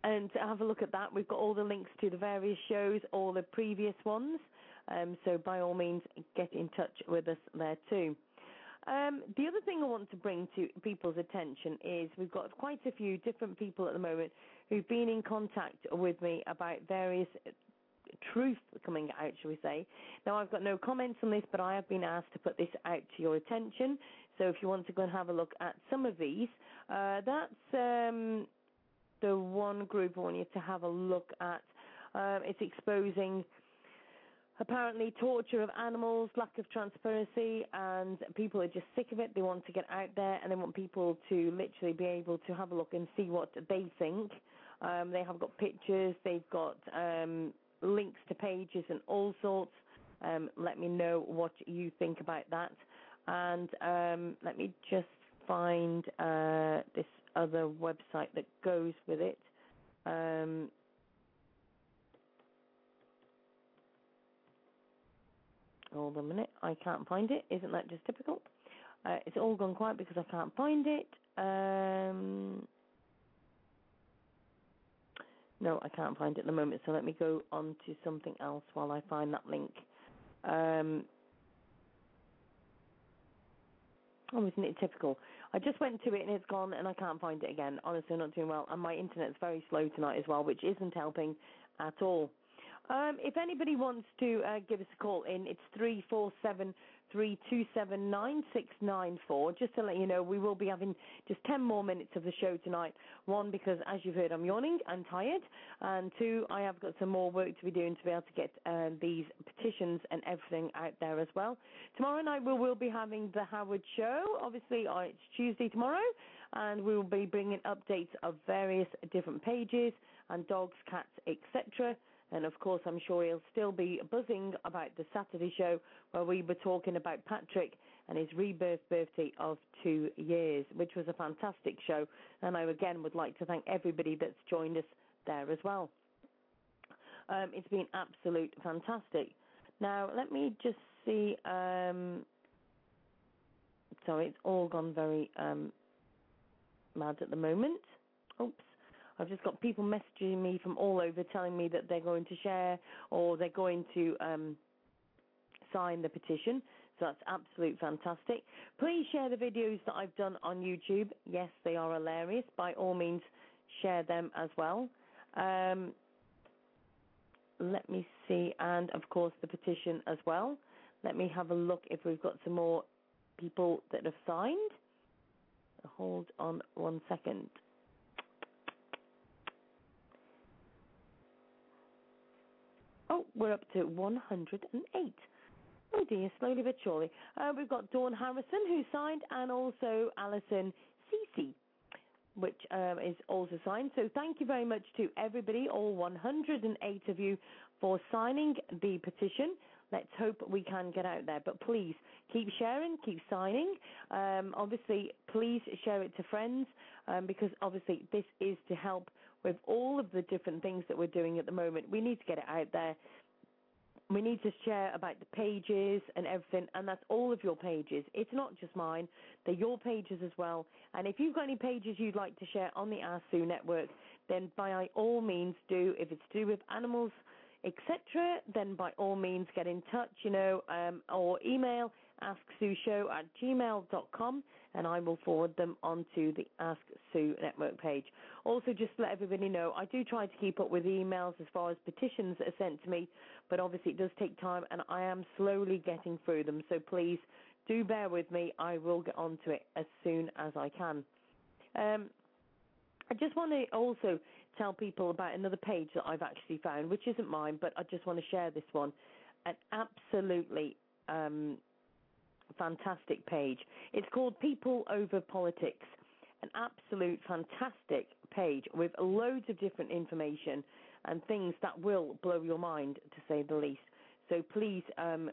and have a look at that, we've got all the links to the various shows, all the previous ones. Um, so by all means, get in touch with us there too. Um, the other thing I want to bring to people's attention is we've got quite a few different people at the moment who've been in contact with me about various truth coming out, shall we say. Now, I've got no comments on this, but I have been asked to put this out to your attention. So if you want to go and have a look at some of these, uh, that's um, the one group I want you to have a look at. Um, it's exposing apparently torture of animals, lack of transparency, and people are just sick of it. They want to get out there and they want people to literally be able to have a look and see what they think. Um, they have got pictures, they've got um, links to pages and all sorts. Um, let me know what you think about that. And um, let me just find uh, this other website that goes with it. Um, Hold on a minute. I can't find it. Isn't that just typical? Uh, it's all gone quiet because I can't find it. Um, no, I can't find it at the moment. So let me go on to something else while I find that link. Um, oh, isn't it typical? I just went to it and it's gone and I can't find it again. Honestly, I'm not doing well. And my internet's very slow tonight as well, which isn't helping at all. Um, if anybody wants to uh, give us a call in, it's three four seven three two seven nine six nine four. Just to let you know, we will be having just ten more minutes of the show tonight. One, because as you've heard, I'm yawning and tired, and two, I have got some more work to be doing to be able to get uh, these petitions and everything out there as well. Tomorrow night we will be having the Howard Show. Obviously, uh, it's Tuesday tomorrow, and we will be bringing updates of various different pages and dogs, cats, etc. And of course, I'm sure he'll still be buzzing about the Saturday show where we were talking about Patrick and his rebirth birthday of two years, which was a fantastic show. And I again would like to thank everybody that's joined us there as well. Um, it's been absolute fantastic. Now, let me just see. Um, sorry, it's all gone very um, mad at the moment. Oops. I've just got people messaging me from all over telling me that they're going to share or they're going to um, sign the petition. So that's absolute fantastic. Please share the videos that I've done on YouTube. Yes, they are hilarious. By all means, share them as well. Um, let me see, and of course the petition as well. Let me have a look if we've got some more people that have signed. Hold on one second. Oh, we're up to 108. Oh dear, slowly but surely. Uh, we've got Dawn Harrison who signed, and also Alison Cece, which um, is also signed. So thank you very much to everybody, all 108 of you, for signing the petition. Let's hope we can get out there. But please keep sharing, keep signing. Um, obviously, please share it to friends um, because obviously this is to help with all of the different things that we're doing at the moment. We need to get it out there. We need to share about the pages and everything, and that's all of your pages. It's not just mine, they're your pages as well. And if you've got any pages you'd like to share on the Ask Sue network, then by all means do. If it's to do with animals, etc., then by all means get in touch, you know, um, or email asksueshow at gmail.com and I will forward them onto the Ask Sue network page. Also, just to let everybody know, I do try to keep up with emails as far as petitions are sent to me, but obviously it does take time and I am slowly getting through them, so please do bear with me. I will get onto it as soon as I can. Um, I just want to also tell people about another page that I've actually found, which isn't mine, but I just want to share this one. An absolutely um, fantastic page. It's called People Over Politics. An absolute fantastic page with loads of different information and things that will blow your mind, to say the least. So please um,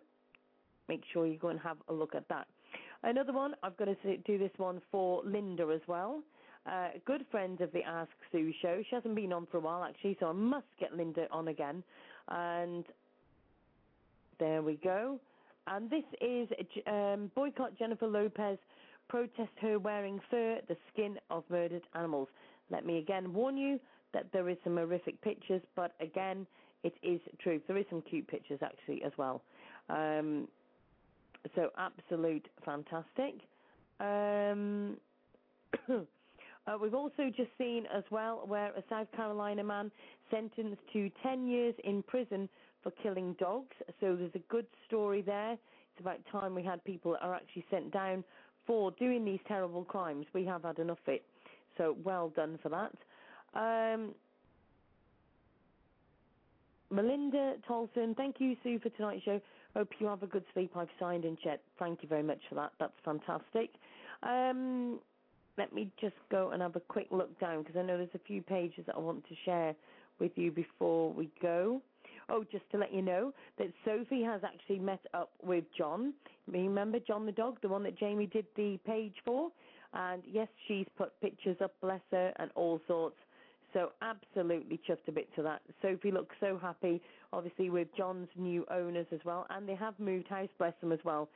make sure you go and have a look at that. Another one, I've got to do this one for Linda as well. Uh, a good friend of the Ask Sue show. She hasn't been on for a while actually, so I must get Linda on again. And there we go. And this is um, boycott Jennifer Lopez, protest her wearing fur, the skin of murdered animals. Let me again warn you that there is some horrific pictures, but again, it is truth. There is some cute pictures actually as well. Um, so absolute fantastic. Um, <clears throat> <coughs> uh, we've also just seen as well where a South Carolina man sentenced to 10 years in prison for killing dogs. So there's a good story there. It's about time we had people that are actually sent down for doing these terrible crimes. We have had enough of it. So well done for that. Um, Melinda Tolson, thank you, Sue, for tonight's show. Hope you have a good sleep. I've signed in chat. Thank you very much for that. That's fantastic. Um, let me just go and have a quick look down because I know there's a few pages that I want to share with you before we go. Oh, just to let you know that Sophie has actually met up with John. Remember John the dog, the one that Jamie did the page for? And yes, she's put pictures up, bless her, and all sorts. So absolutely chuffed a bit to that. Sophie looks so happy, obviously with John's new owners as well, and they have moved house, bless them as well.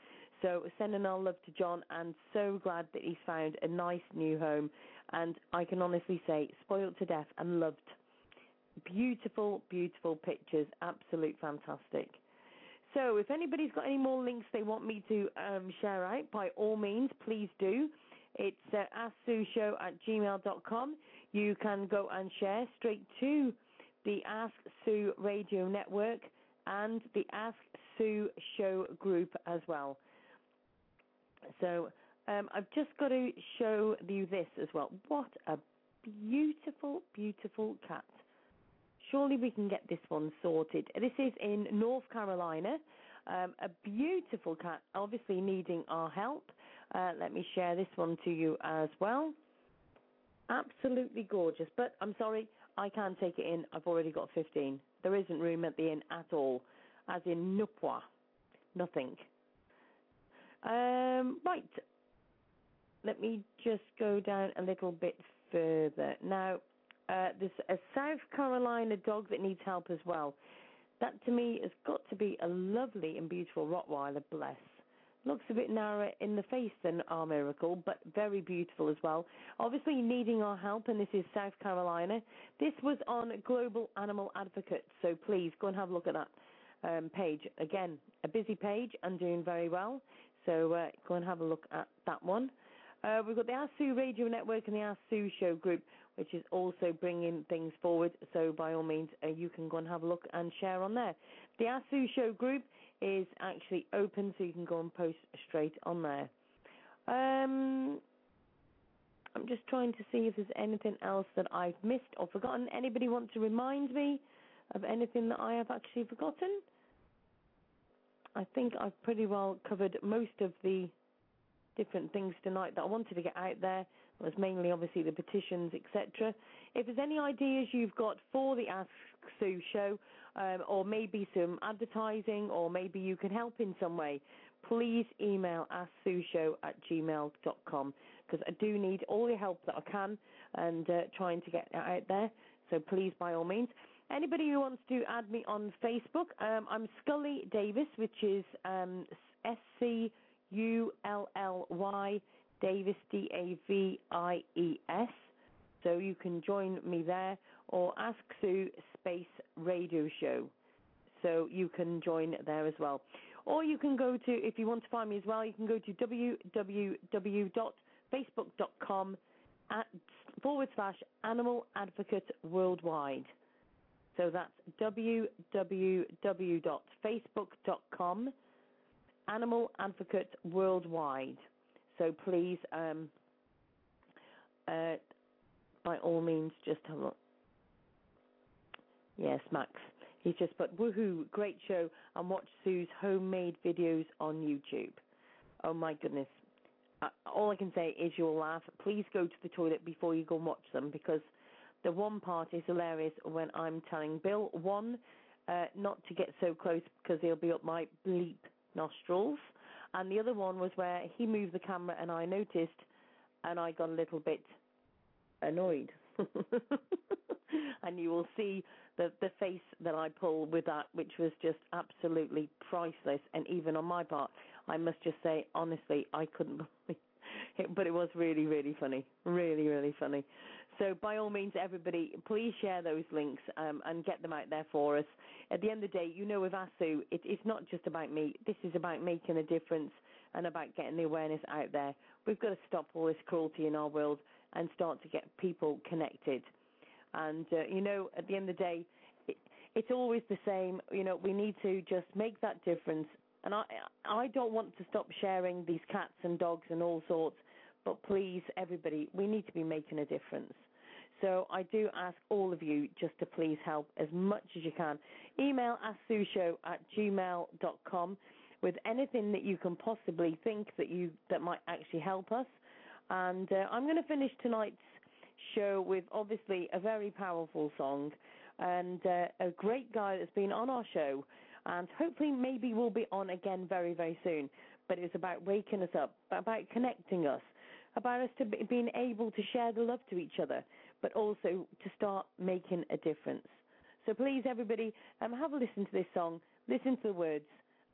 So sending our love to John, and so glad that he's found a nice new home. And I can honestly say, spoiled to death and loved. Beautiful, beautiful pictures, absolute fantastic. So if anybody's got any more links they want me to um, share out, by all means, please do. It's uh, asksueshow at gmail.com. You can go and share straight to the Ask Sue Radio Network, and the Ask Sue Show group as well. So um, I've just got to show you this as well. What a beautiful, beautiful cat. Surely we can get this one sorted. This is in North Carolina. Um, a beautiful cat, obviously needing our help. Uh, let me share this one to you as well. Absolutely gorgeous, but I'm sorry, I can't take it in. I've already got 15. There isn't room at the inn at all, as in nupwa, nothing. Um, right, let me just go down a little bit further. Now, uh, there's a South Carolina dog that needs help as well. That to me has got to be a lovely and beautiful Rottweiler, bless. Looks a bit narrower in the face than our miracle, but very beautiful as well. Obviously needing our help, and this is South Carolina. This was on Global Animal Advocate, so please go and have a look at that um, page. Again, a busy page and doing very well, so uh, go and have a look at that one. Uh, we've got the Ask Sue Radio Network and the Ask Sue Show group, which is also bringing things forward. So by all means, uh, you can go and have a look and share on there. The Ask Sue Show group is actually open, so you can go and post straight on there. Um, I'm just trying to see if there's anything else that I've missed or forgotten. Anybody want to remind me of anything that I have actually forgotten? I think I've pretty well covered most of the different things tonight that I wanted to get out there. It was mainly obviously the petitions, etc. If there's any ideas you've got for the Ask Sue show, um, or maybe some advertising, or maybe you can help in some way, please email asksueshow at gmail.com because I do need all the help that I can and uh, trying to get it out there. So please, by all means. Anybody who wants to add me on Facebook, um, I'm Scully Davies, which is um, S C U L L Y Davies D A V I E S. So you can join me there or Ask Sue Space Radio Show. So you can join there as well. Or you can go to, if you want to find me as well, you can go to www.facebook.com at forward slash animal advocate worldwide. So that's www.facebook.com Animal Advocate Worldwide. So please, um, uh, by all means, just have a look. Yes, Max. He's just put, woohoo, great show, and watch Sue's homemade videos on YouTube. Oh my goodness. Uh, all I can say is you'll laugh. Please go to the toilet before you go and watch them because the one part is hilarious when I'm telling Bill, one, uh, not to get so close because he'll be up my bleep nostrils. And the other one was where he moved the camera and I noticed and I got a little bit annoyed. <laughs> and you will see the the face that I pull with that, which was just absolutely priceless. And even on my part, I must just say, honestly, I couldn't <laughs> believe it, but it was really, really funny, really, really funny. So by all means, everybody, please share those links um, and get them out there for us. At the end of the day, you know, with Ask Sue, it, it's not just about me. This is about making a difference and about getting the awareness out there. We've got to stop all this cruelty in our world and start to get people connected. And uh, you know, at the end of the day, it, it's always the same. You know, we need to just make that difference. And I, I don't want to stop sharing these cats and dogs and all sorts. But please, everybody, we need to be making a difference. So I do ask all of you just to please help as much as you can. Email asksueshow at gmail.com with anything that you can possibly think that you that might actually help us. And uh, I'm going to finish tonight's show with obviously a very powerful song and uh, a great guy that's been on our show and hopefully maybe we'll be on again very very soon but it's about waking us up about connecting us about us to be, being able to share the love to each other but also to start making a difference so please everybody um, have a listen to this song listen to the words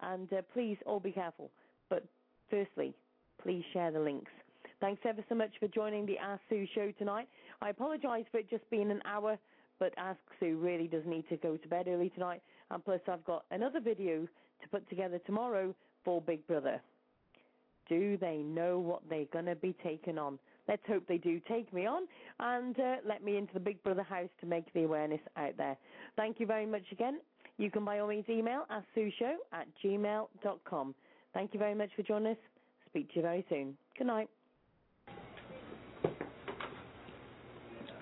and uh, please all be careful but firstly please share the links Thanks ever so much for joining the Ask Sue show tonight. I apologise for it just being an hour, but Ask Sue really does need to go to bed early tonight. And plus, I've got another video to put together tomorrow for Big Brother. do they know what they're going to be taken on? Let's hope they do take me on and uh, let me into the Big Brother house to make the awareness out there. Thank you very much again. You can by all means email asksueshow at gmail.com. Thank you very much for joining us. Speak to you very soon. Good night.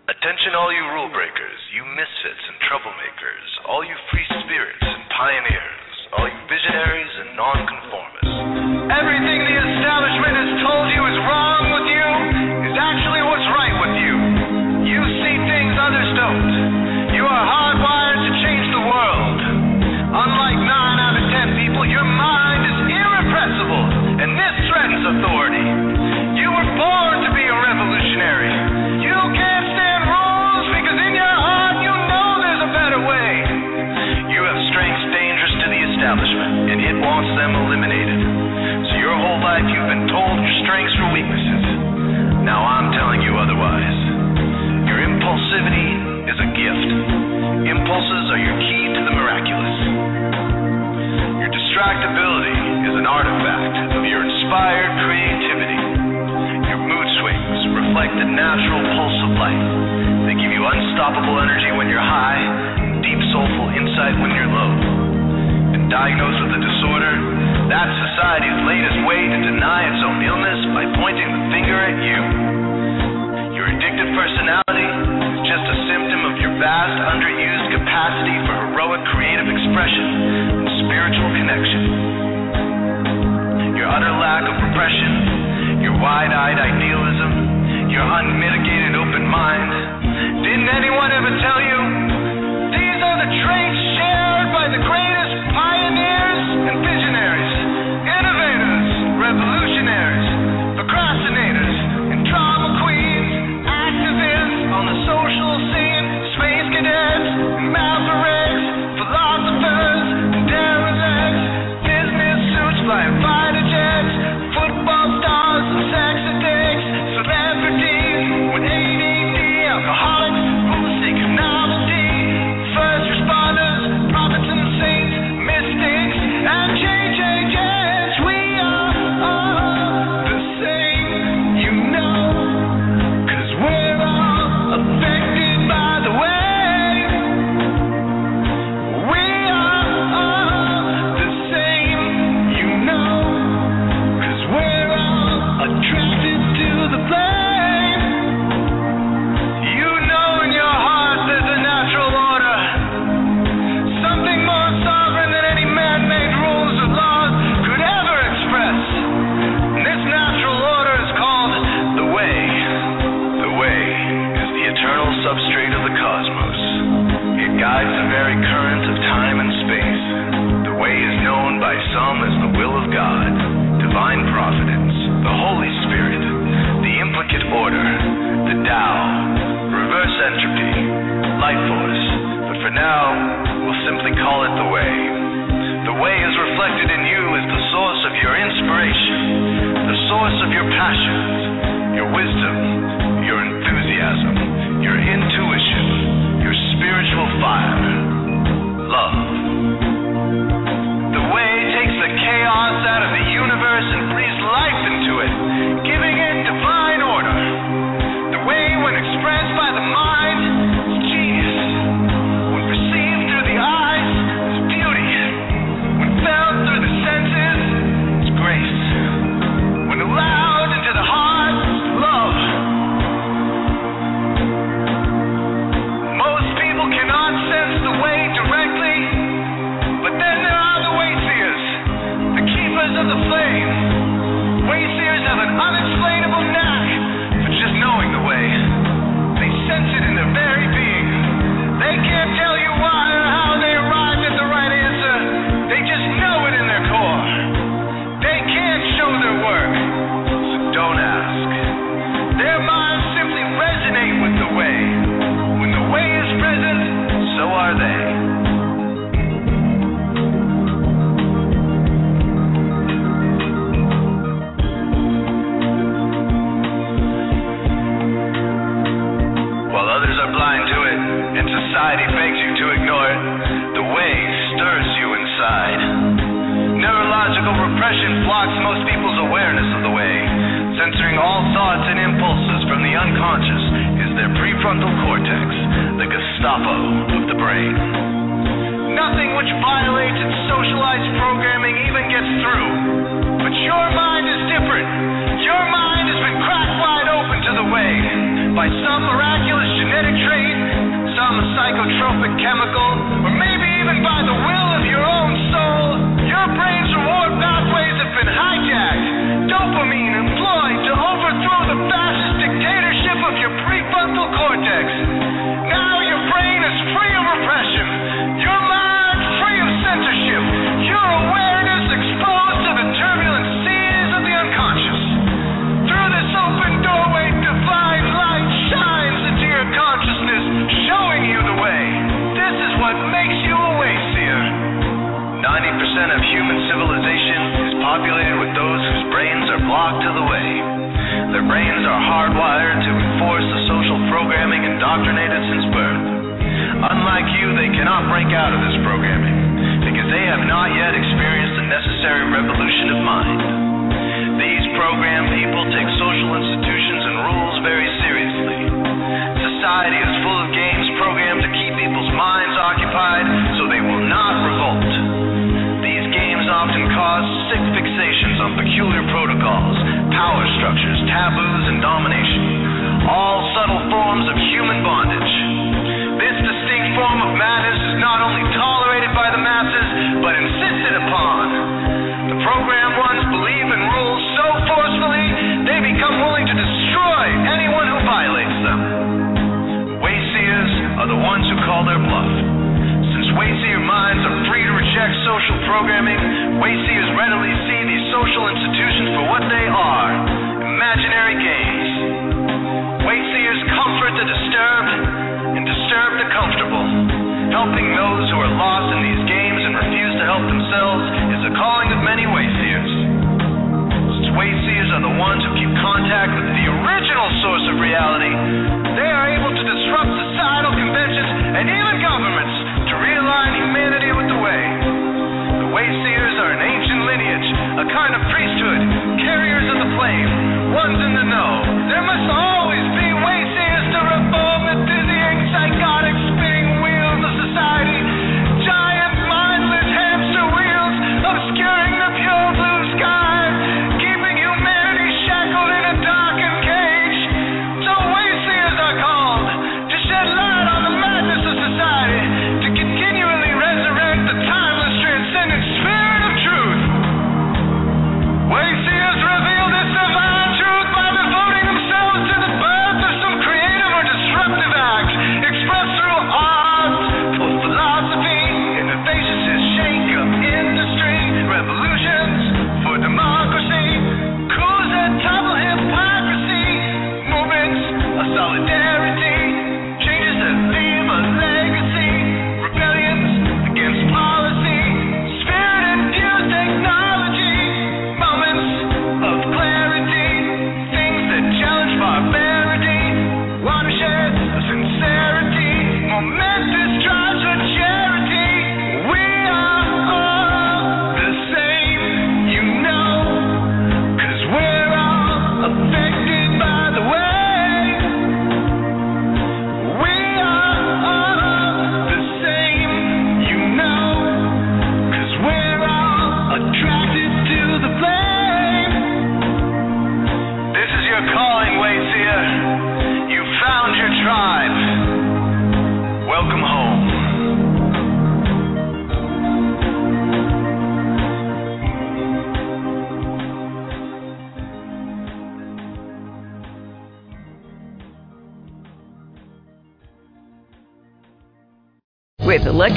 Attention, all you rule breakers, you misfits and troublemakers, all you free spirits and pioneers, all you visionaries and nonconformists. Everything the establishment has told you is wrong authority. You were born to be a revolutionary. You can't stand rules because in your heart you know there's a better way. You have strengths dangerous to the establishment, and it wants them eliminated. So your whole life you've been told your strengths were weaknesses. Now I'm telling you otherwise. Your impulsivity is a gift. Impulses are your key to the miraculous. Your distractibility natural pulse of life. They give you unstoppable energy when you're high, deep soulful insight when you're low. And diagnosed with a disorder, that's society's latest way to deny its own illness by pointing the finger at you. Your addictive personality is just a symptom of your vast underused capacity for heroic creative expression and spiritual connection. Your utter lack of repression, your wide eyed idealism, your unmitigated open mind. Didn't anyone ever tell you? These are the traits shared by the greatest pioneers and visionaries, innovators, revolutionaries, procrastinators, and drama queens, activists on the social scene, space cadets, and mavericks, philosophers, and derelicts, business suits flying But for now, we'll simply call it the way. The way is reflected in you as the source of your inspiration, the source of your passions, your wisdom, your enthusiasm, your intuition, your spiritual fire, love. The way takes the chaos out of the universe and breathes life into it, Depression blocks most people's awareness of the way. Censoring all thoughts and impulses from the unconscious is their prefrontal cortex, the Gestapo of the brain. Nothing which violates its socialized programming even gets through. But your mind is different. Your mind has been cracked wide open to the way by some miraculous genetic trait, some psychotropic chemical, or maybe even by the will of your own soul. Your brain's reward pathways have been hijacked. Dopamine and